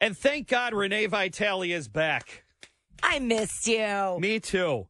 And thank God Renee Vitale is back. I missed you. Me too.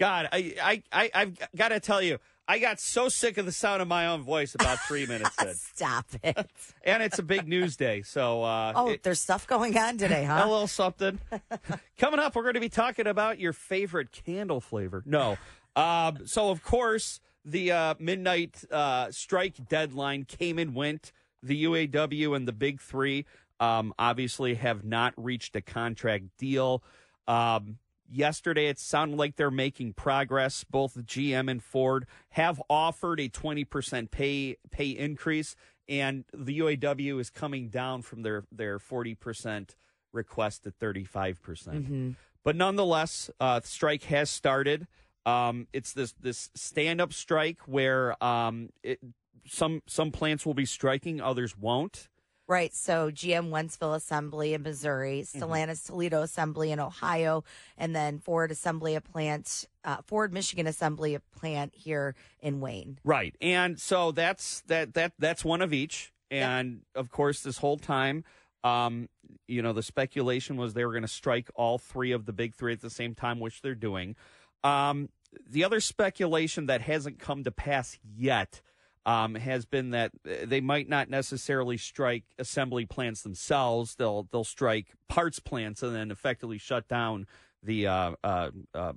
God, I, I, I I've got to tell you, I got so sick of the sound of my own voice about three minutes in. Stop it. And it's a big news day, so uh, Oh, it- there's stuff going on today, huh? a little something. Coming up, we're going to be talking about your favorite candle flavor. No. Um, so, of course, the uh, midnight uh, strike deadline came and went. The UAW and the big three um, obviously have not reached a contract deal. Um, yesterday, it sounded like they're making progress. Both GM and Ford have offered a 20% pay pay increase, and the UAW is coming down from their, their 40% request to 35%. percent Mm-hmm. But nonetheless, uh, the strike has started. Um, it's this this stand up strike where um, it, some some plants will be striking, others won't. Right. So GM Wentzville Assembly in Missouri, Mm-hmm. Stellantis Toledo Assembly in Ohio, and then Ford Assembly of Plant, uh, Ford Michigan Assembly of Plant here in Wayne. Right. And so that's that that that's one of each. And of course, this whole time, um, you know, the speculation was they were going to strike all three of the big three at the same time, which they're doing. Um, the other speculation that hasn't come to pass yet um, has been that uh, they might not necessarily strike assembly plants themselves. They'll they'll strike parts plants and then effectively shut down the uh, uh, uh,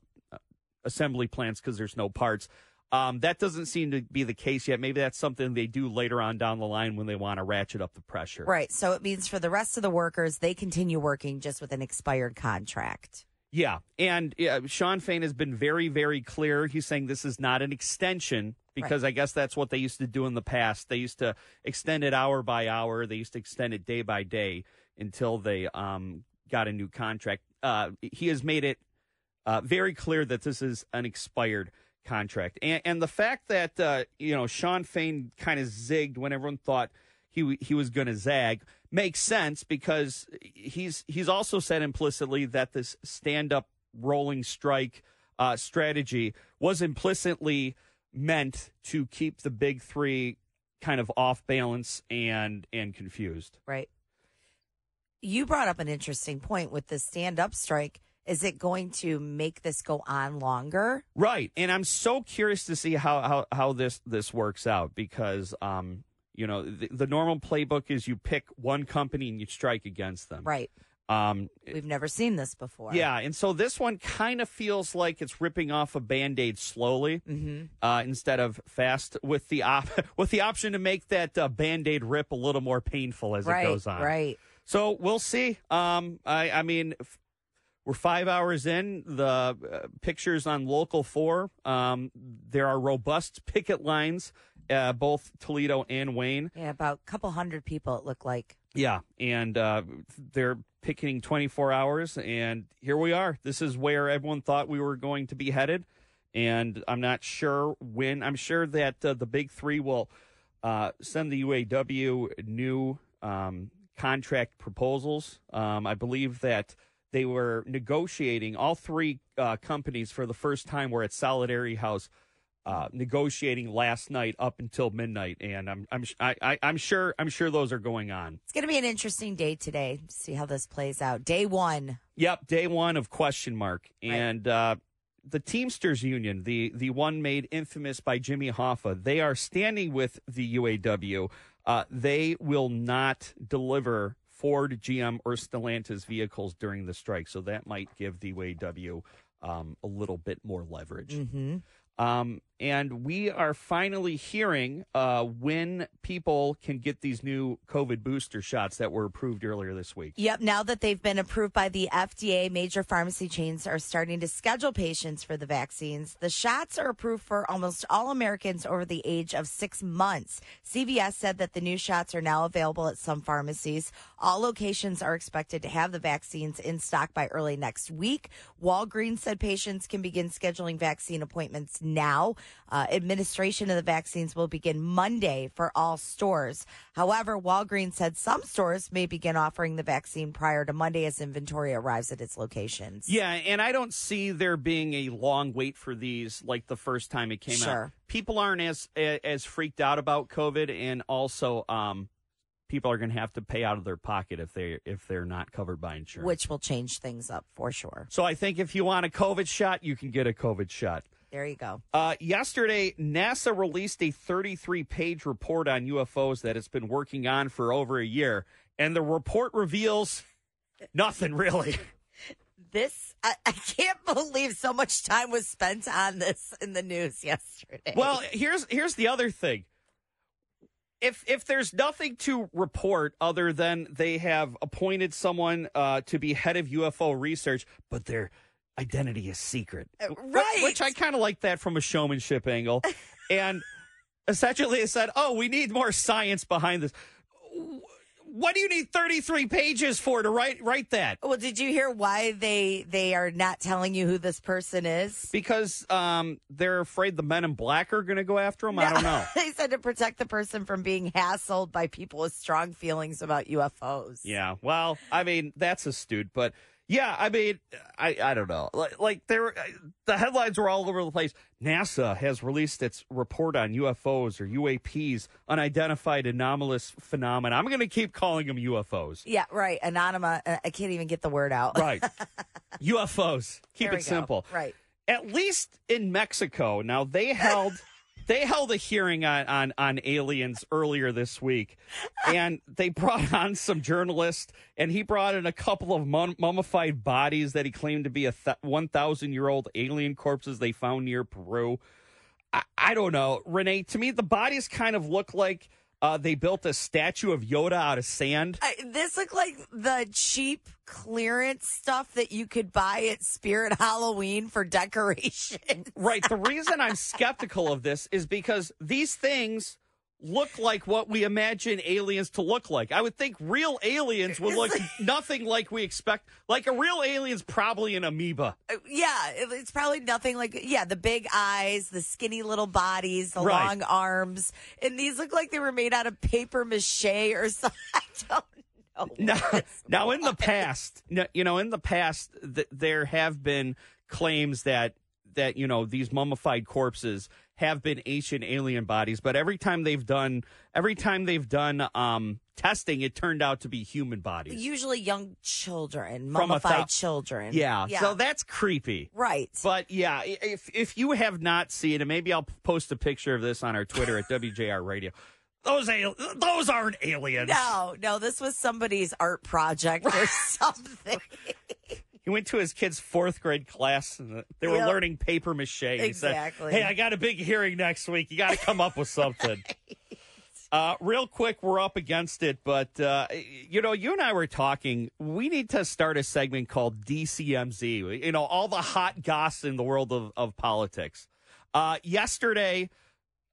assembly plants because there's no parts. Um, that doesn't seem to be the case yet. Maybe that's something they do later on down the line when they want to ratchet up the pressure. Right. So it means for the rest of the workers, they continue working just with an expired contract. Yeah, and yeah, Shawn Fain has been very, very clear. He's saying this is not an extension because I guess that's what they used to do in the past. They used to extend it hour by hour. They used to extend it day by day until they um, got a new contract. Uh, he has made it uh, very clear that this is an expired contract, and, and the fact that uh, you know Shawn Fain kind of zigged when everyone thought he he was going to zag makes sense because he's he's also said implicitly that this stand up rolling strike uh, strategy was implicitly meant to keep the big three kind of off balance and and confused. Right. You brought up an interesting point with the stand up strike. Is it going to make this go on longer? Right. And I'm so curious to see how how, how this this works out because um you know the, the normal playbook is you pick one company and you strike against them. Right. Um We've never seen this before. yeah, and so this one kind of feels like it's ripping off a band-aid slowly Mm-hmm. uh, instead of fast with the op- with the option to make that uh, band-aid rip a little more painful as Right. it goes on. Right. So we'll see. Um, I, I mean, f- we're five hours in. The uh, pictures on Local 4, um, there are robust picket lines, uh, both Toledo and Wayne. Yeah, about a couple hundred people, it looked like. Yeah, and uh, they're picketing 24 hours, and here we are. This is where everyone thought we were going to be headed, and I'm not sure when. I'm sure that uh, the big three will uh, send the UAW new um, contract proposals. Um, I believe that they were negotiating. All three uh, companies for the first time were at Solidarity House. Uh, negotiating last night up until midnight, and I'm I'm I, I, I'm sure I'm sure those are going on. It's going to be an interesting day today. See how this plays out. Day one. Yep, day one of question mark, Right. and uh, the Teamsters Union, the the one made infamous by Jimmy Hoffa, they are standing with the UAW. Uh, they will not deliver Ford, GM, or Stellantis vehicles during the strike, so that might give the UAW um, a little bit more leverage. Mm-hmm. Um, and we are finally hearing uh, when people can get these new COVID booster shots that were approved earlier this week. Yep. Now that they've been approved by the FDA, major pharmacy chains are starting to schedule patients for the vaccines. The shots are approved for almost all Americans over the age of six months. CVS said that the new shots are now available at some pharmacies. All locations are expected to have the vaccines in stock by early next week. Walgreens said patients can begin scheduling vaccine appointments now. Uh, administration of the vaccines will begin Monday for all stores. However, Walgreens said some stores may begin offering the vaccine prior to Monday as inventory arrives at its locations. Yeah, and I don't see there being a long wait for these like the first time it came out. People aren't as as freaked out about COVID, and also, um, people are going to have to pay out of their pocket if they if they're not covered by insurance. Which will change things up for sure. so I think if you want a COVID shot, you can get a COVID shot. There you go. Uh, yesterday, NASA released a 33 page report on UFOs that it's been working on for over a year. And the report reveals nothing really. This I, I can't believe so much time was spent on this in the news yesterday. Well, here's here's the other thing. If if there's nothing to report other than they have appointed someone uh, to be head of UFO research, but their identity is secret, Uh, right. Which I kind of like that from a showmanship angle, and essentially they said, "Oh, we need more science behind this." What do you need 33 pages for to write write that? Well, did you hear why they they are not telling you who this person is? Because um, they're afraid the men in black are going to go after them. I don't know. they said to protect the person from being hassled by people with strong feelings about UFOs. Yeah, well, I mean that's astute, but yeah, I mean, I I don't know. Like, like there, the headlines were all over the place. NASA has released its report on UFOs or UAPs, unidentified anomalous phenomena. I'm going to keep calling them UFOs. Yeah, right. Anonymous. Uh, I can't even get the word out. Right, UFOs. Keep There it simple. Right. At least in Mexico, now they held. They held a hearing on, on, on aliens earlier this week, and they brought on some journalists, and he brought in a couple of mum- mummified bodies that he claimed to be a th- 1,000 year old alien corpses they found near Peru. I, I don't know. Renee, to me, the bodies kind of look like uh, they built a statue of Yoda out of sand. I, this looked like the cheap clearance stuff that you could buy at Spirit Halloween for decoration. Right. The reason I'm skeptical of this is because these things look like what we imagine aliens to look like. I would think real aliens would look nothing like we expect. Like a real alien's probably an amoeba. Uh, yeah, it's probably nothing like yeah, the big eyes, the skinny little bodies, the Right. long arms, and these look like they were made out of paper mache or something. I don't know. Now, now in the past, you know, in the past, th- there have been claims that that you know these mummified corpses have been ancient alien bodies, but every time they've done every time they've done um, testing, it turned out to be human bodies. usually young children, mummified thou- children. yeah, yeah. so that's creepy. right. But yeah, if if you have not seen it, maybe I'll post a picture of this on our Twitter at WJR Radio. Those al- those aren't aliens. no, no, this was somebody's art project or something. He went to his kid's fourth grade class, and they were Yep. learning paper mache. He Exactly. said, "Hey, I got a big hearing next week. You got to come up with something." Uh, real quick, we're up against it, but uh, you know, you and I were talking. We need to start a segment called DCMZ. You know, all the hot goss in the world of, of politics. Uh, yesterday,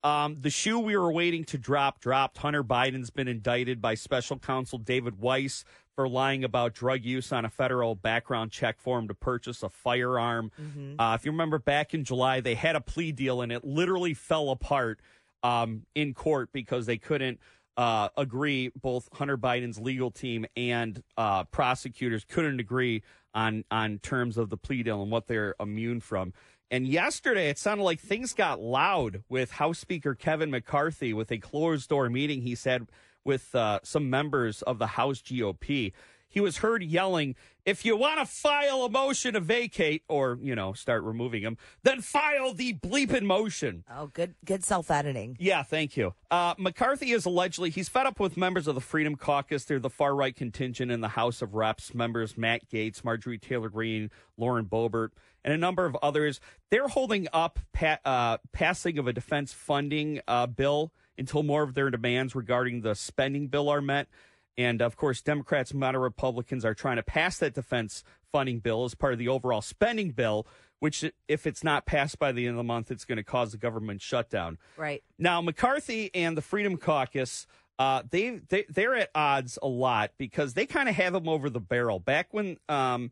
um, the shoe we were waiting to drop dropped. Hunter Biden's been indicted by special counsel David Weiss for lying about drug use on a federal background check form to purchase a firearm. Uh, if you remember back in July, they had a plea deal and it literally fell apart um, in court because they couldn't uh, agree. Both Hunter Biden's legal team and uh, prosecutors couldn't agree on on terms of the plea deal and what they're immune from. And yesterday, it sounded like things got loud with House Speaker Kevin McCarthy with a closed door meeting he said with uh, some members of the House GOP. He was heard yelling, if you want to file a motion to vacate or, you know, start removing him, then file the bleeping motion. Oh, good, good self editing. Yeah, thank you. Uh, McCarthy is allegedly he's fed up with members of the Freedom Caucus. They're the far right contingent in the House of Reps. Members Matt Gaetz, Marjorie Taylor Greene, Lauren Boebert, and a number of others. They're holding up pa- uh, passing of a defense funding uh, bill until more of their demands regarding the spending bill are met. And of course, Democrats and moderate Republicans are trying to pass that defense funding bill as part of the overall spending bill, which, if it's not passed by the end of the month, it's going to cause the government shutdown. Right. Now, McCarthy and the Freedom Caucus, uh, they, they they're at odds a lot because they kind of have him over the barrel. Back when um,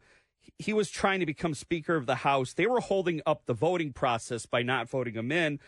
he was trying to become Speaker of the House, they were holding up the voting process by not voting him in,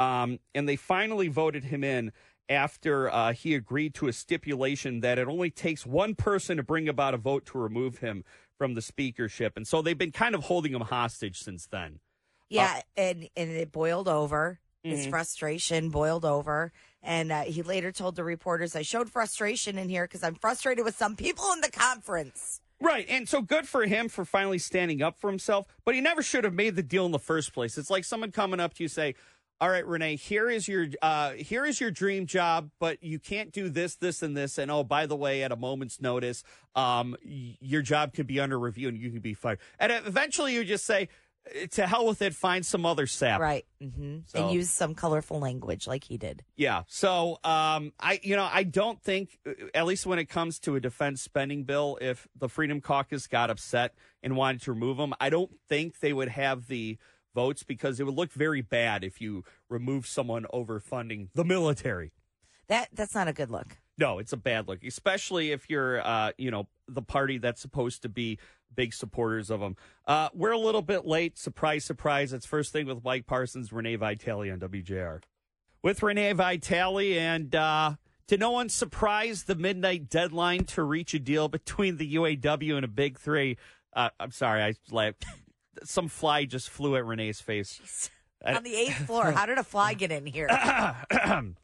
um, and they finally voted him in after uh, he agreed to a stipulation that it only takes one person to bring about a vote to remove him from the speakership, and so they've been kind of holding him hostage since then. Yeah, and and it boiled over. His Mhm. frustration boiled over, And uh, he later told the reporters, I showed frustration in here because I'm frustrated with some people in the conference. Right. And so good for him for finally standing up for himself, but he never should have made the deal in the first place. It's like someone coming up to you say, all right, Renee, here is your uh, here is your dream job, but you can't do this, this, and this. And oh, by the way, at a moment's notice, um, y- your job could be under review and you could be fired. And eventually, you just say, to hell with it, find some other sap. Right. mm-hmm. So- And use some colorful language like he did. Yeah. So, um, I, you know, I don't think, uh, at least when it comes to a defense spending bill, if the Freedom Caucus got upset and wanted to remove them, I don't think they would have the votes because it would look very bad if you remove someone over funding the military. That That's not a good look. No, it's a bad look, especially if you're, uh, you know, the party that's supposed to be big supporters of them. Uh, we're a little bit late. Surprise, surprise. It's first thing with Mike Parsons, Renee Vitale on WJR. With Renee Vitale, and uh, to no one's surprise, the midnight deadline to reach a deal between the UAW and a big three. Uh, I'm sorry, I like some fly just flew at Renee's face. On the eighth floor. How did a fly get in here?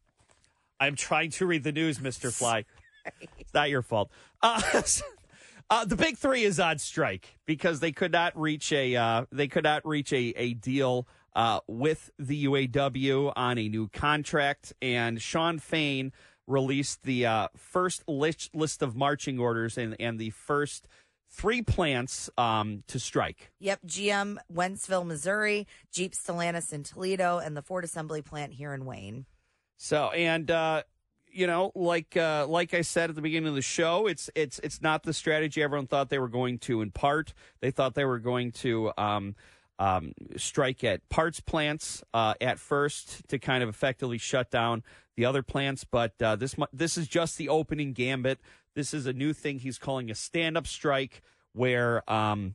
I'm trying to read the news, Mr. Fly. It's not your fault. Uh, uh, the big three is on strike because they could not reach a uh, they could not reach a, a deal uh, with the UAW on a new contract, and Shawn Fain released the uh, first list list of marching orders and and the first three plants um, to strike. Yep, GM Wentzville, Missouri, Jeep Stellantis in Toledo, and the Ford Assembly plant here in Wayne. So and uh, you know, like uh, like I said at the beginning of the show, it's it's it's not the strategy everyone thought they were going to. In part, they thought they were going to um, um, strike at parts plants uh, at first to kind of effectively shut down the other plants. But uh, this this is just the opening gambit. This is a new thing. He's calling a stand up strike, where um,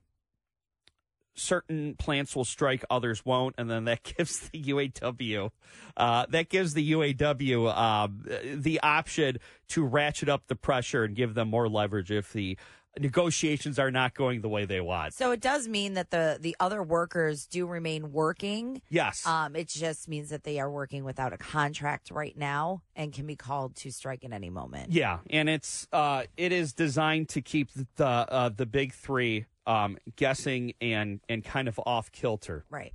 certain plants will strike, others won't, and then that gives the UAW uh, that gives the UAW um, the option to ratchet up the pressure and give them more leverage if the negotiations are not going the way they want. So it does mean that the the other workers do remain working. Yes. Um, it just means that they are working without a contract right now and can be called to strike at any moment. Yeah, and it's uh, it is designed to keep the uh, the big three um, guessing and and kind of off kilter. Right.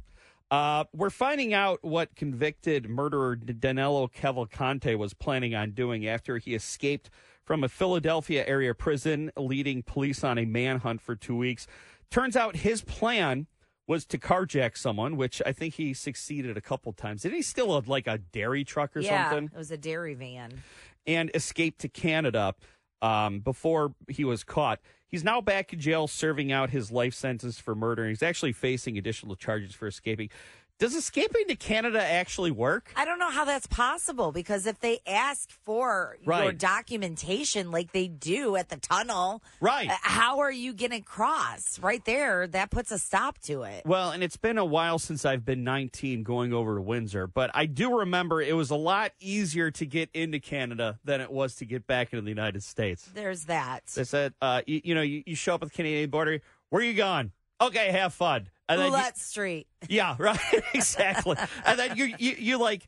Uh, we're finding out what convicted murderer Danelo Cavalcante was planning on doing after he escaped from a Philadelphia area prison, leading police on a manhunt for two weeks. Turns out his plan was to carjack someone, which I think he succeeded a couple times. Did he steal a, like a dairy truck or yeah, something? it was a dairy van. and escaped to Canada um, before he was caught. He's now back in jail serving out his life sentence for murder. He's actually facing additional charges for escaping. Does escaping to Canada actually work? I don't know how that's possible because if they ask for your documentation like they do at the tunnel, Right. uh, how are you going to cross? Right there, that puts a stop to it. Well, and it's been a while since I've been 19 going over to Windsor, but I do remember it was a lot easier to get into Canada than it was to get back into the United States. There's that. They said, uh, you, you know, you, you show up at the Canadian border. Where are you going? Okay, have fun. And then you- Street. Yeah, right. exactly. and then you, you you like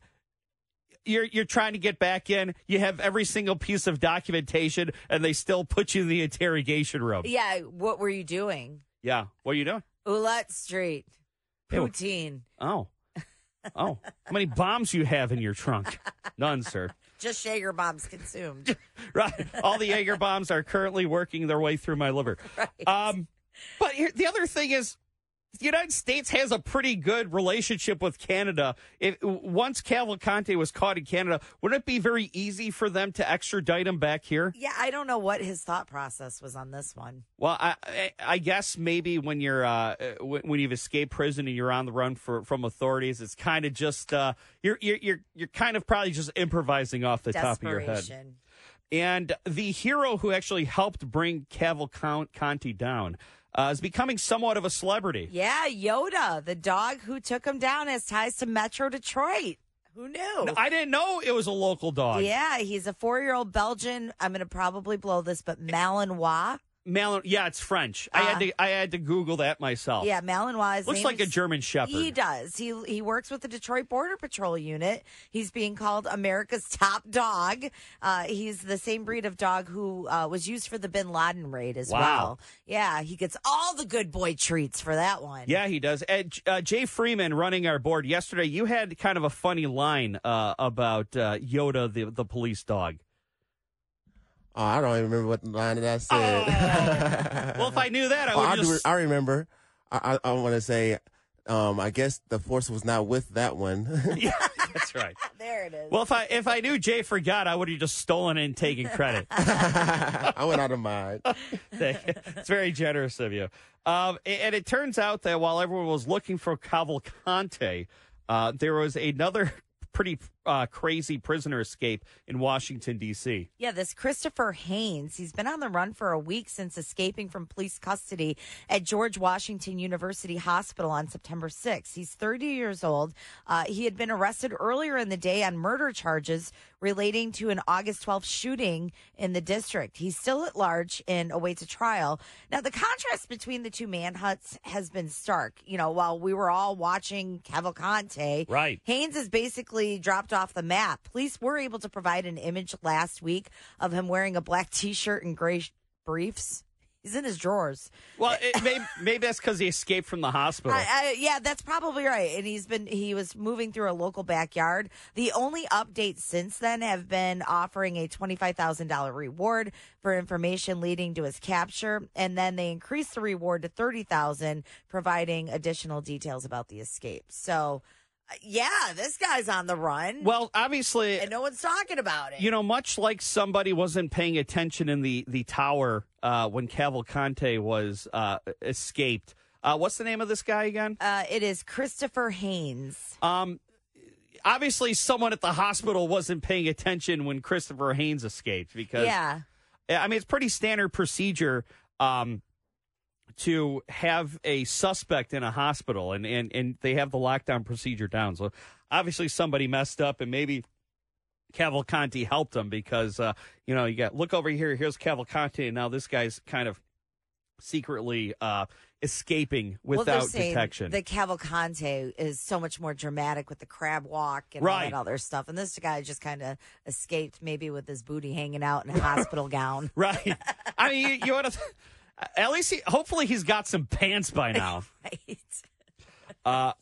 you're you're trying to get back in. You have every single piece of documentation, and they still put you in the interrogation room. Yeah, what were you doing? Yeah. What are you doing? Roulette Street. Poutine. Oh. Oh. How many bombs you have in your trunk? None, sir. Just Jaeger bombs consumed. Right. All the Jaeger bombs are currently working their way through my liver. Right. Um, but here, the other thing is, the United States has a pretty good relationship with Canada. If once Cavalcante was caught in Canada, wouldn't it be very easy for them to extradite him back here? yeah, I don't know what his thought process was on this one. Well, I, I, guess maybe when you're uh, when, when you've escaped prison and you're on the run for, from authorities, it's kind of just uh, you're, you're you're you're kind of probably just improvising off the top of your head. And the hero who actually helped bring Cavalcante down uh, is becoming somewhat of a celebrity. Yeah, Yoda, the dog who took him down, has ties to Metro Detroit. Who knew? I didn't know it was a local dog. yeah, he's a four year old Belgian. I'm going to probably blow this, but Malinois. Malin, yeah, it's French. I had to I had to Google that myself. Uh, Yeah, Malinois. looks like a German Shepherd. He does. He he works with the Detroit Border Patrol unit. He's being called America's top dog. Uh, he's the same breed of dog who uh, was used for the Bin Laden raid as Wow. well. Yeah, he gets all the good boy treats for that one. Yeah, he does. Ed, uh, Jay Freeman running our board yesterday. You had kind of a funny line uh, about uh, Yoda, the the police dog. Oh, I don't even remember what line that I said. Well, if I knew that, I Oh, would I, do, just. I remember. I, I, I want to say, um, I guess the force was not with that one. yeah, that's right. There it is. Well, if I if I knew Jay forgot, I would have just stolen it and taken credit. I went out of mind. it's very generous of you. Um, and it turns out that while everyone was looking for Cavalcante, uh, there was another pretty uh, crazy prisoner escape in Washington D.C. Yeah, this Christopher Haynes, he's been on the run for a week since escaping from police custody at George Washington University Hospital on September 6th. He's 30 years old. Uh, he had been arrested earlier in the day on murder charges relating to an August 12th shooting in the district. He's still at large and awaits a trial. Now, the contrast between the two manhunts has been stark. You know, while we were all watching Cavalcante, Right. Haynes is basically dropped off the map. Police were able to provide an image last week of him wearing a black T-shirt and gray briefs. He's in his drawers. Well, it, maybe, maybe that's because he escaped from the hospital. I, I, yeah, that's probably right. And he's been he was moving through a local backyard. The only updates since then have been offering a twenty five thousand dollar reward for information leading to his capture, and then they increased the reward to thirty thousand, providing additional details about the escape. So, yeah, this guy's on the run. well, obviously, and no one's talking about it. you know, much like somebody wasn't paying attention in the the tower uh, when Cavalcante was uh, escaped. Uh, what's the name of this guy again? uh, it is Christopher Haynes. Um, obviously, someone at the hospital wasn't paying attention when Christopher Haynes escaped because Yeah, I mean it's pretty standard procedure um, to have a suspect in a hospital, and, and and they have the lockdown procedure down. So obviously somebody messed up, and maybe Cavalcante helped him because uh, you know you got look over here. Here's Cavalcante, and now this guy's kind of secretly uh, escaping well, without saying detection. The Cavalcante is so much more dramatic with the crab walk and all that other stuff, and this guy just kind of escaped, maybe with his booty hanging out in a hospital gown. Right. I mean, you, you want to. At least, he, hopefully, he's got some pants by now. Right. Uh,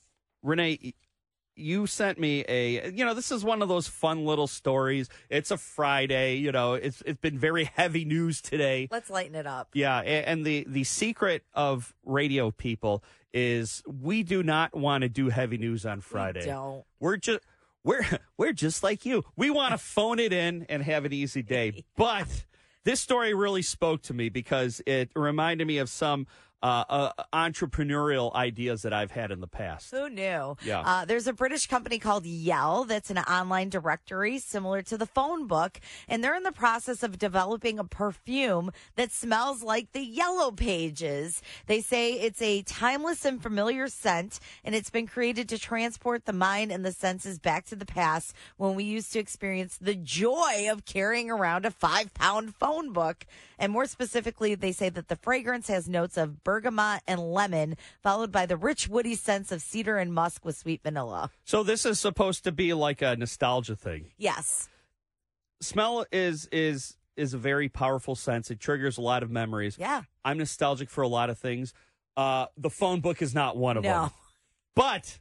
Renee, you sent me a. You know, this is one of those fun little stories. It's a Friday. You know, it's it's been very heavy news today. Let's lighten it up. Yeah, and the the secret of radio people is we do not want to do heavy news on Friday. don't. We're just we're we're just like you. We want to phone it in and have an easy day. But this story really spoke to me because it reminded me of some uh, uh, entrepreneurial ideas that I've had in the past. Who knew? Yeah. Uh, there's a British company called Yell that's an online directory similar to the phone book, and they're in the process of developing a perfume that smells like the Yellow Pages. They say it's a timeless and familiar scent, and it's been created to transport the mind and the senses back to the past when we used to experience the joy of carrying around a five pound phone book. And more specifically, they say that the fragrance has notes of bergamot and lemon, followed by the rich woody scents of cedar and musk with sweet vanilla. So this is supposed to be like a nostalgia thing. Yes. Smell is is is a very powerful sense. It triggers a lot of memories. Yeah. I'm nostalgic for a lot of things. Uh, the phone book is not one of No. them. But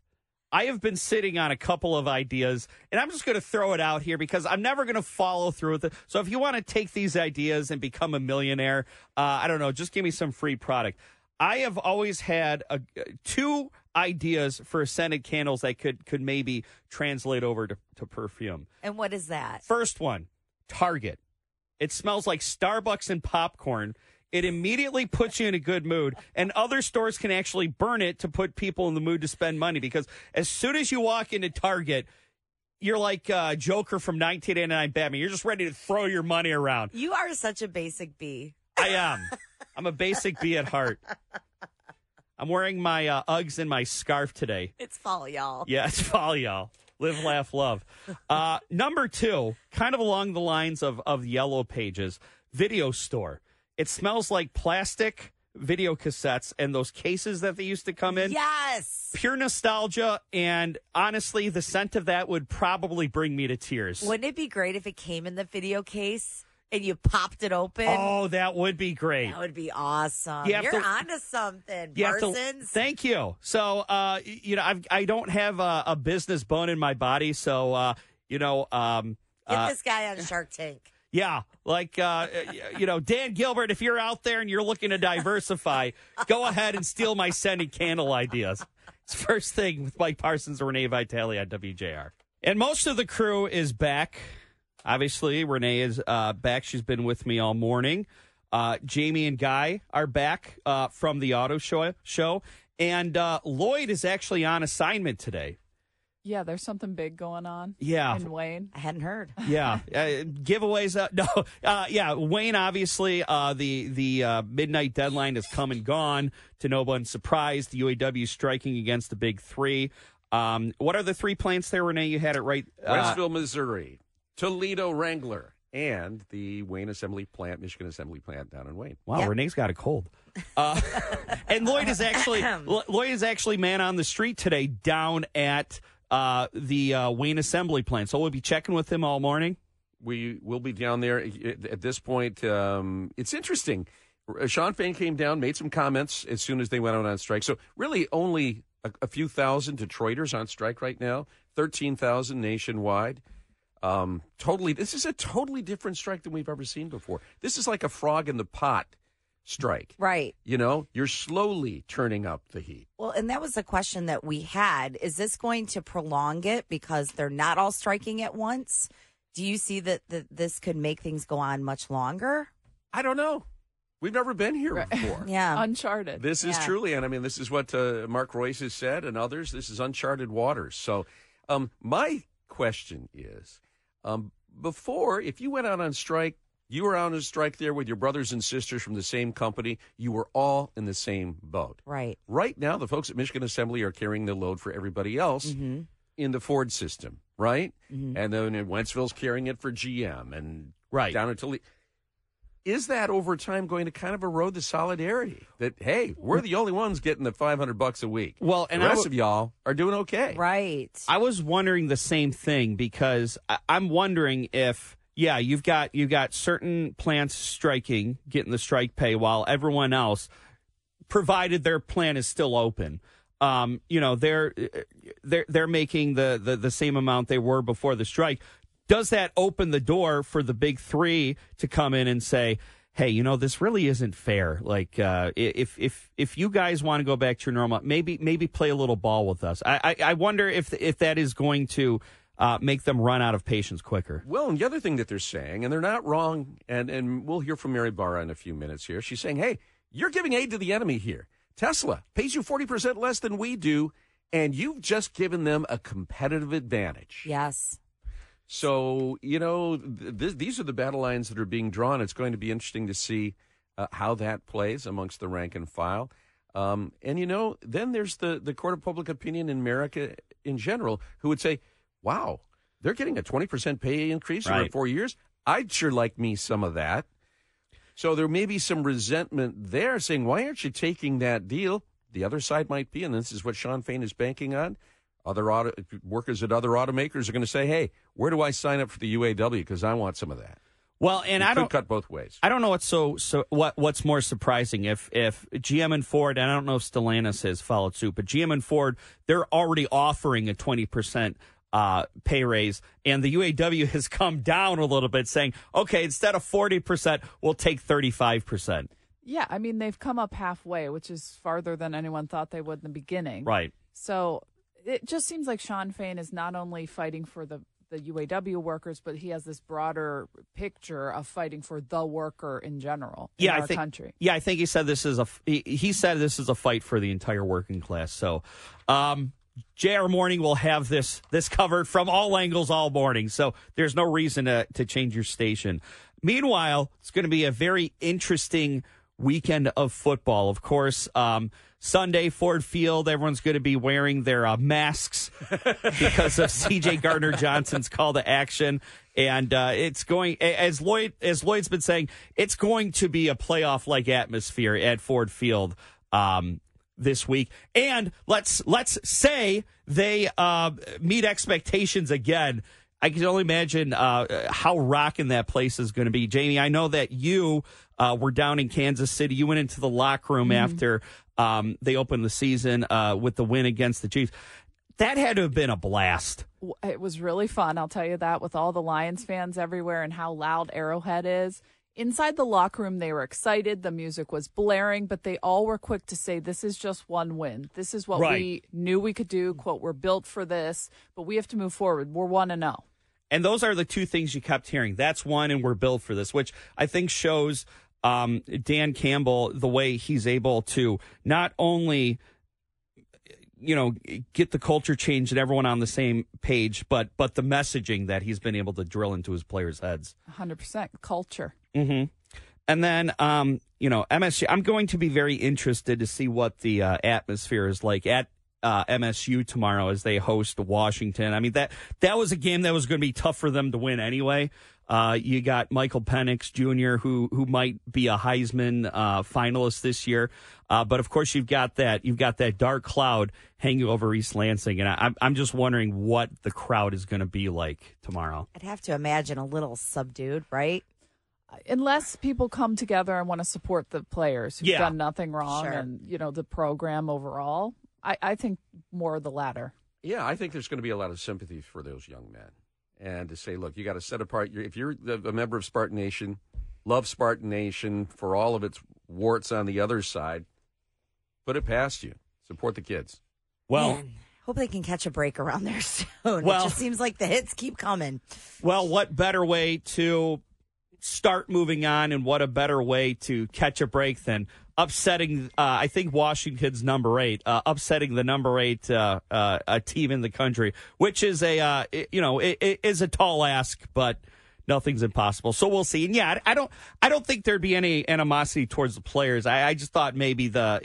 I have been sitting on a couple of ideas, and I'm just going to throw it out here because I'm never going to follow through with it. So if you want to take these ideas and become a millionaire, uh, I don't know, just give me some free product. I have always had a, two ideas for scented candles that could could maybe translate over to, to perfume. And what is that? First one, Target. It smells like Starbucks and popcorn. It immediately puts you in a good mood, and other stores can actually burn it to put people in the mood to spend money because as soon as you walk into Target, you're like uh, Joker from 1989 Batman. You're just ready to throw your money around. You are such a basic bee. I am. I'm a basic bee at heart. I'm wearing my uh, Uggs and my scarf today. It's fall, y'all. Yeah, it's fall, y'all. Live, laugh, love. Uh, number two, kind of along the lines of, of Yellow Pages, video store. It smells like plastic video cassettes and those cases that they used to come in. Yes. Pure nostalgia, and honestly, the scent of that would probably bring me to tears. Wouldn't it be great if it came in the video case and you popped it open? Oh, that would be great. That would be awesome. You You're to- onto something, You have to- Parsons. thank you. So, uh, you know, I've, I don't have a, a business bone in my body, so uh, you know, um, Get uh, this guy on Shark Tank. yeah, like uh, you know, Dan Gilbert. If you're out there and you're looking to diversify, go ahead and steal my scented candle ideas. It's first thing with Mike Parsons Renee Vitale on WJR, and most of the crew is back. Obviously, Renee is uh, back. She's been with me all morning. Uh, Jamie and Guy are back uh, from the auto show, show. and uh, Lloyd is actually on assignment today. Yeah, there's something big going on. Yeah. In Wayne. I hadn't heard. Yeah, uh, giveaways. Uh, no, uh, yeah. Wayne, obviously, uh, the the uh, midnight deadline has come and gone. To no one's surprise, the UAW striking against the big three. Um, what are the three plants there, Renee? You had it right. Uh, Wentzville, Missouri, Toledo Wrangler, and the Wayne Assembly Plant, Michigan Assembly Plant down in Wayne. Wow, Yep. Renee's got a cold. Uh, and Lloyd is actually Lloyd is actually man on the street today down at uh, the uh, Wayne Assembly plant. So we'll be checking with him all morning. We will be down there at at this point. Um, it's interesting. Uh, Shawn Fain came down, made some comments as soon as they went out on strike. So really, only a, a few thousand Detroiters on strike right now. Thirteen thousand nationwide. Um, totally, this is a totally different strike than we've ever seen before. This is like a frog in the pot strike. Right. You know, you're slowly turning up the heat. Well, and that was a question that we had. Is this going to prolong it because they're not all striking at once? Do you see that, that this could make things go on much longer? I don't know. We've never been here Right. before. Yeah. Uncharted. This is Yeah. truly, and I mean, this is what uh, Mark Reuss has said, and others. This is uncharted waters. So, um, my question is, um, before, if you went out on strike, you were out on strike there with your brothers and sisters from the same company. You were all in the same boat. right. Right now, the folks at Michigan Assembly are carrying the load for everybody else Mm-hmm. in the Ford system, right? Mhm. And then in Wentzville's carrying it for GM and Right. down until is that over time going to kind of erode the solidarity that hey we're the only ones getting the 500 bucks a week Well, and the rest w- of y'all are doing okay Right. I was wondering the same thing because I- I'm wondering if yeah, you've got you've got certain plants striking, getting the strike pay, while everyone else, provided their plan is still open, um, you know they're they're they're making the, the the same amount they were before the strike. Does that open the door for the big three to come in and say? Hey, you know this really isn't fair. Like, uh, if if if you guys want to go back to your normal, maybe maybe play a little ball with us. I I, I wonder if if that is going to uh, make them run out of patience quicker. well and the other thing that they're saying and they're not wrong and and we'll hear from mary barra in a few minutes here she's saying hey you're giving aid to the enemy here tesla pays you 40% less than we do and you've just given them a competitive advantage Yes. So, you know, th- th- these are the battle lines that are being drawn. It's going to be interesting to see uh, how that plays amongst the rank and file. Um, and, you know, then there's the, the court of public opinion in America in general who would say, wow, they're getting a 20% pay increase over four years. I'd sure like me some of that. So there may be some resentment there saying, why aren't you taking that deal? The other side might be, and this is what Shawn Fain is banking on. Other auto, workers at other automakers are going to say, hey, where do I sign up for the UAW? Because I want some of that. Well, and It I could don't cut both ways. I don't know what's so so what what's more surprising if if GM and Ford and I don't know if Stellantis has followed suit, but GM and Ford they're already offering a twenty percent uh, pay raise, and the UAW has come down a little bit, saying, okay, instead of forty percent, we'll take thirty five percent. yeah, I mean they've come up halfway, which is farther than anyone thought they would in the beginning. Right. So it just seems like Shawn Fain is not only fighting for the the UAW workers, but he has this broader picture of fighting for the worker in general in Yeah, our I think. country. Yeah, I think he said this is a. He, he said this is a fight for the entire working class. So, um, JR Morning will have this this covered from all angles all morning. So there's no reason to to change your station. Meanwhile, it's going to be a very interesting weekend of football. Of course, um, Sunday, Ford Field, everyone's going to be wearing their uh, masks because of CJ Gardner Johnson's call to action. And uh, it's going, as Lloyd, as Lloyd's been saying, it's going to be a playoff like atmosphere at Ford Field. Um, this week. And let's let's say they uh, meet expectations again. I can only imagine uh, how rocking that place is going to be. Jamie, I know that you uh, were down in Kansas City. You went into the locker room mm-hmm. after um, they opened the season uh, with the win against the Chiefs. That had to have been a blast. It was really fun. I'll tell you that with all the Lions fans everywhere and how loud Arrowhead is. Inside the locker room, they were excited. The music was blaring, but they all were quick to say, This is just one win. This is what right. we knew we could do. Quote, we're built for this, but we have to move forward. We're 1 to 0. And those are the two things you kept hearing. That's one, and we're built for this, which I think shows um, Dan Campbell the way he's able to not only you know get the culture change and everyone on the same page but but the messaging that he's been able to drill into his players heads 100% culture mm-hmm. and then um you know msu i'm going to be very interested to see what the uh, atmosphere is like at uh, MSU tomorrow as they host Washington. I mean that that was a game that was going to be tough for them to win anyway. Uh, you got Michael Penix Jr., who who might be a Heisman uh, finalist this year, uh, but of course you've got that you've got that dark cloud hanging over East Lansing, and I, I'm just wondering what the crowd is going to be like tomorrow. I'd have to imagine a little subdued, right? Unless people come together and want to support the players who've yeah. done nothing wrong, sure. and you know the program overall. I, I think more of the latter. Yeah, I think there's going to be a lot of sympathy for those young men and to say, look, you got to set apart. Your, if you're a member of Spartan Nation, love Spartan Nation for all of its warts on the other side, put it past you. Support the kids. Well, Man, hope they can catch a break around there soon. Well, it just seems like the hits keep coming. Well, what better way to start moving on, and what a better way to catch a break than upsetting, uh, I think Washington's number eight, uh, upsetting the number eight uh, uh team in the country, which is a uh, you know it, it is a tall ask, but nothing's impossible. So we'll see. And yeah, I don't I don't think there'd be any animosity towards the players. I, I just thought maybe the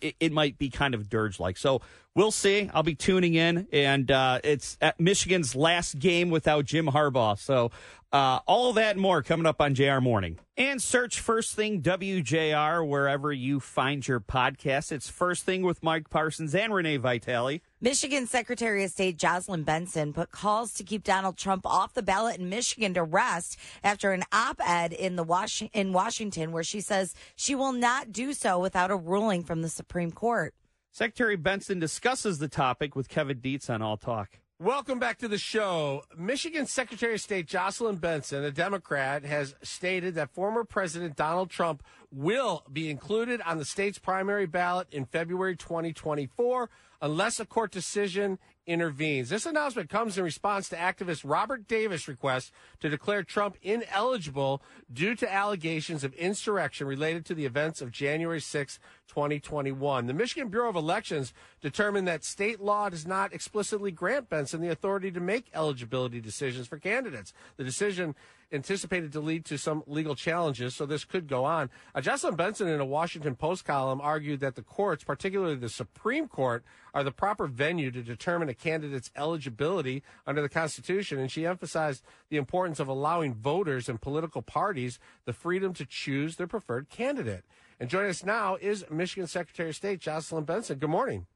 it, it might be kind of dirge like. So we'll see. I'll be tuning in, and uh, it's at Michigan's last game without Jim Harbaugh. So uh, all that and more coming up on JR Morning. And search First Thing WJR wherever you find your podcast. It's First Thing with Mike Parsons and Renee Vitale. Michigan Secretary of State Jocelyn Benson put calls to keep Donald Trump off the ballot in Michigan to rest after an op-ed in the Was- in Washington where she says she will not do so without a ruling from the Supreme Court. Secretary Benson discusses the topic with Kevin Dietz on All Talk. Welcome back to the show. Michigan Secretary of State Jocelyn Benson, a Democrat, has stated that former President Donald Trump will be included on the state's primary ballot in February 2024 unless a court decision intervenes. This announcement comes in response to activist Robert Davis' request to declare Trump ineligible due to allegations of insurrection related to the events of January 6, 2021. The Michigan Bureau of Elections determined that state law does not explicitly grant Benson the authority to make eligibility decisions for candidates. The decision anticipated to lead to some legal challenges, so this could go on. Uh, Jocelyn Benson, in a Washington Post column, argued that the courts, particularly the Supreme Court, are the proper venue to determine a candidate's eligibility under the Constitution. And she emphasized the importance of allowing voters and political parties the freedom to choose their preferred candidate. And joining us now is Michigan Secretary of State Jocelyn Benson. Good morning.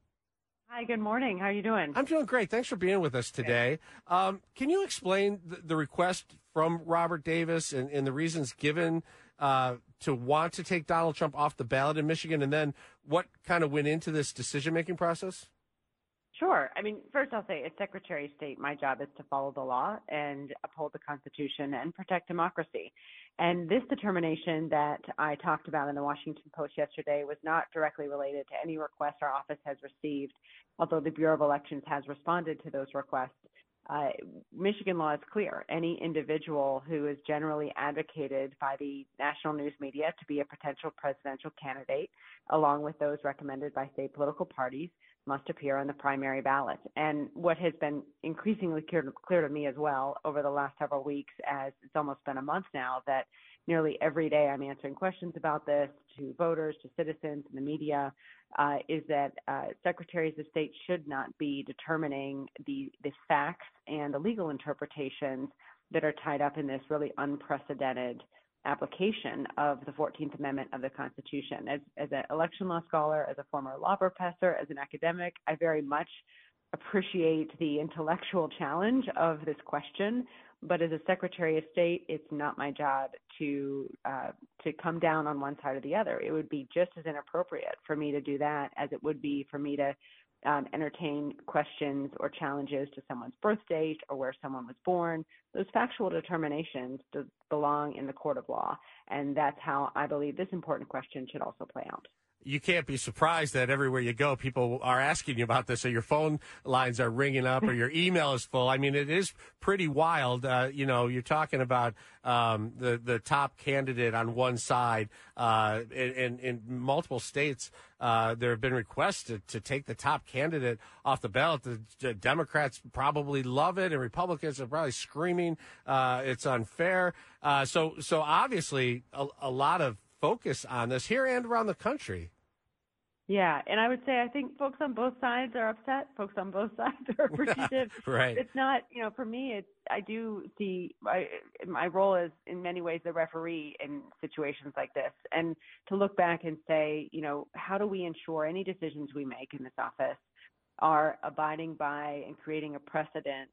Hi, good morning. How are you doing? I'm doing great. Thanks for being with us today. Um, can you explain the, the, request from Robert Davis and, and the reasons given uh, to want to take Donald Trump off the ballot in Michigan, and then what kind of went into this decision making process? Sure. I mean, first I'll say, as Secretary of State, my job is to follow the law and uphold the Constitution and protect democracy. And this determination that I talked about in the Washington Post yesterday was not directly related to any request our office has received, although the Bureau of Elections has responded to those requests. Uh, Michigan law is clear. Any individual who is generally advocated by the national news media to be a potential presidential candidate, along with those recommended by state political parties, must appear on the primary ballot. And what has been increasingly clear, clear to me as well over the last several weeks, as it's almost been a month now, that nearly every day I'm answering questions about this to voters, to citizens, and the media, uh, is that uh, secretaries of state should not be determining the, the facts and the legal interpretations that are tied up in this really unprecedented application of the 14th Amendment of the Constitution. As, as an election law scholar, as a former law professor, as an academic, I very much appreciate the intellectual challenge of this question. But as a Secretary of State, it's not my job to uh, to come down on one side or the other. It would be just as inappropriate for me to do that as it would be for me to um, entertain questions or challenges to someone's birth date or where someone was born. Those factual determinations belong in the court of law, and that's how I believe this important question should also play out you can't be surprised that everywhere you go, people are asking you about this, or your phone lines are ringing up, or your email is full. I mean, it is pretty wild. Uh, you know, you're talking about um, the the top candidate on one side, uh, in, in, multiple states. Uh, there have been requests to, to take the top candidate off the ballot. The, the Democrats probably love it, and Republicans are probably screaming uh, it's unfair. Uh, so, so obviously, a, a lot of focus on this here and around the country. Yeah, and I would say I think folks on both sides are upset. Folks on both sides are appreciative. right. It's not, you know, for me, it's I do see my my role is in many ways the referee in situations like this, and to look back and say, you know, how do we ensure any decisions we make in this office are abiding by and creating a precedent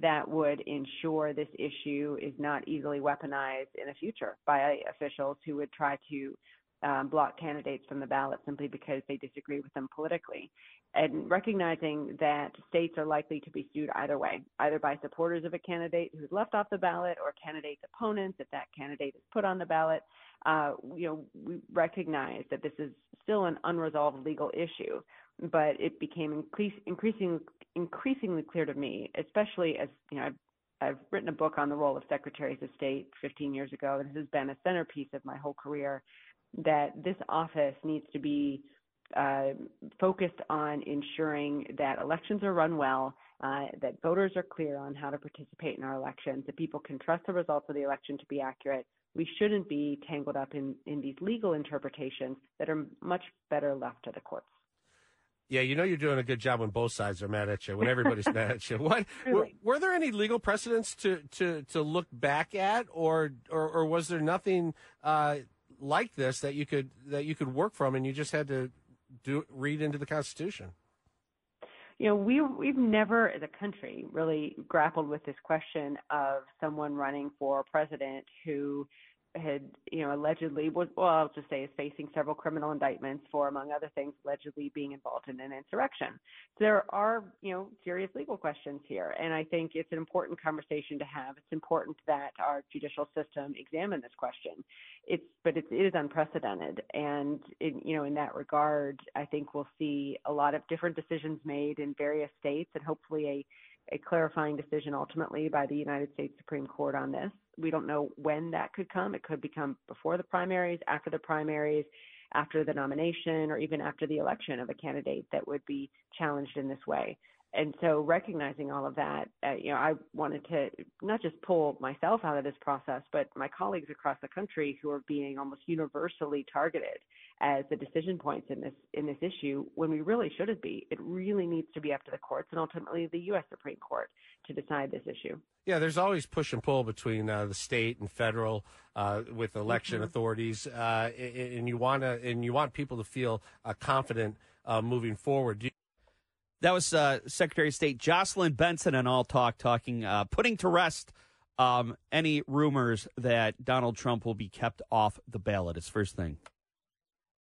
that would ensure this issue is not easily weaponized in the future by officials who would try to um, block candidates from the ballot simply because they disagree with them politically. And recognizing that states are likely to be sued either way, either by supporters of a candidate who's left off the ballot or candidate's opponents if that candidate is put on the ballot. Uh, you know, we recognize that this is still an unresolved legal issue, but it became increase, increasing, increasingly clear to me, especially as you know, I've, I've written a book on the role of secretaries of state 15 years ago. This has been a centerpiece of my whole career that this office needs to be uh, focused on ensuring that elections are run well, uh, that voters are clear on how to participate in our elections, that people can trust the results of the election to be accurate. We shouldn't be tangled up in, in these legal interpretations that are much better left to the courts. Yeah, you know you're doing a good job when both sides are mad at you, when everybody's mad at you. What were, were, there any legal precedents to, to, to look back at, or or, or was there nothing uh, like this that you could that you could work from, and you just had to do read into the Constitution? You know, we we've never, as a country, really grappled with this question of someone running for president who had, you know, allegedly was, well, I'll just say is facing several criminal indictments for, among other things, allegedly being involved in an insurrection. So there are, you know, serious legal questions here. And I think it's an important conversation to have. It's important that our judicial system examine this question. It's, but it is unprecedented. And, in, you know, in that regard, I think we'll see a lot of different decisions made in various states and hopefully a a clarifying decision ultimately by the United States Supreme Court on this. We don't know when that could come. It could become before the primaries, after the primaries, after the nomination, or even after the election of a candidate that would be challenged in this way and so recognizing all of that, uh, you know, I wanted to not just pull myself out of this process, but my colleagues across the country who are being almost universally targeted as the decision points in this in this issue when we really shouldn't be. It really needs to be up to the courts and ultimately the U.S. Supreme Court to decide this issue. Yeah, there's always push and pull between uh, the state and federal uh, with election mm-hmm. authorities, uh, and you want to and you want people to feel uh, confident uh, moving forward. That was uh, Secretary of State Jocelyn Benson and All Talk talking, uh, putting to rest um, any rumors that Donald Trump will be kept off the ballot. His first thing.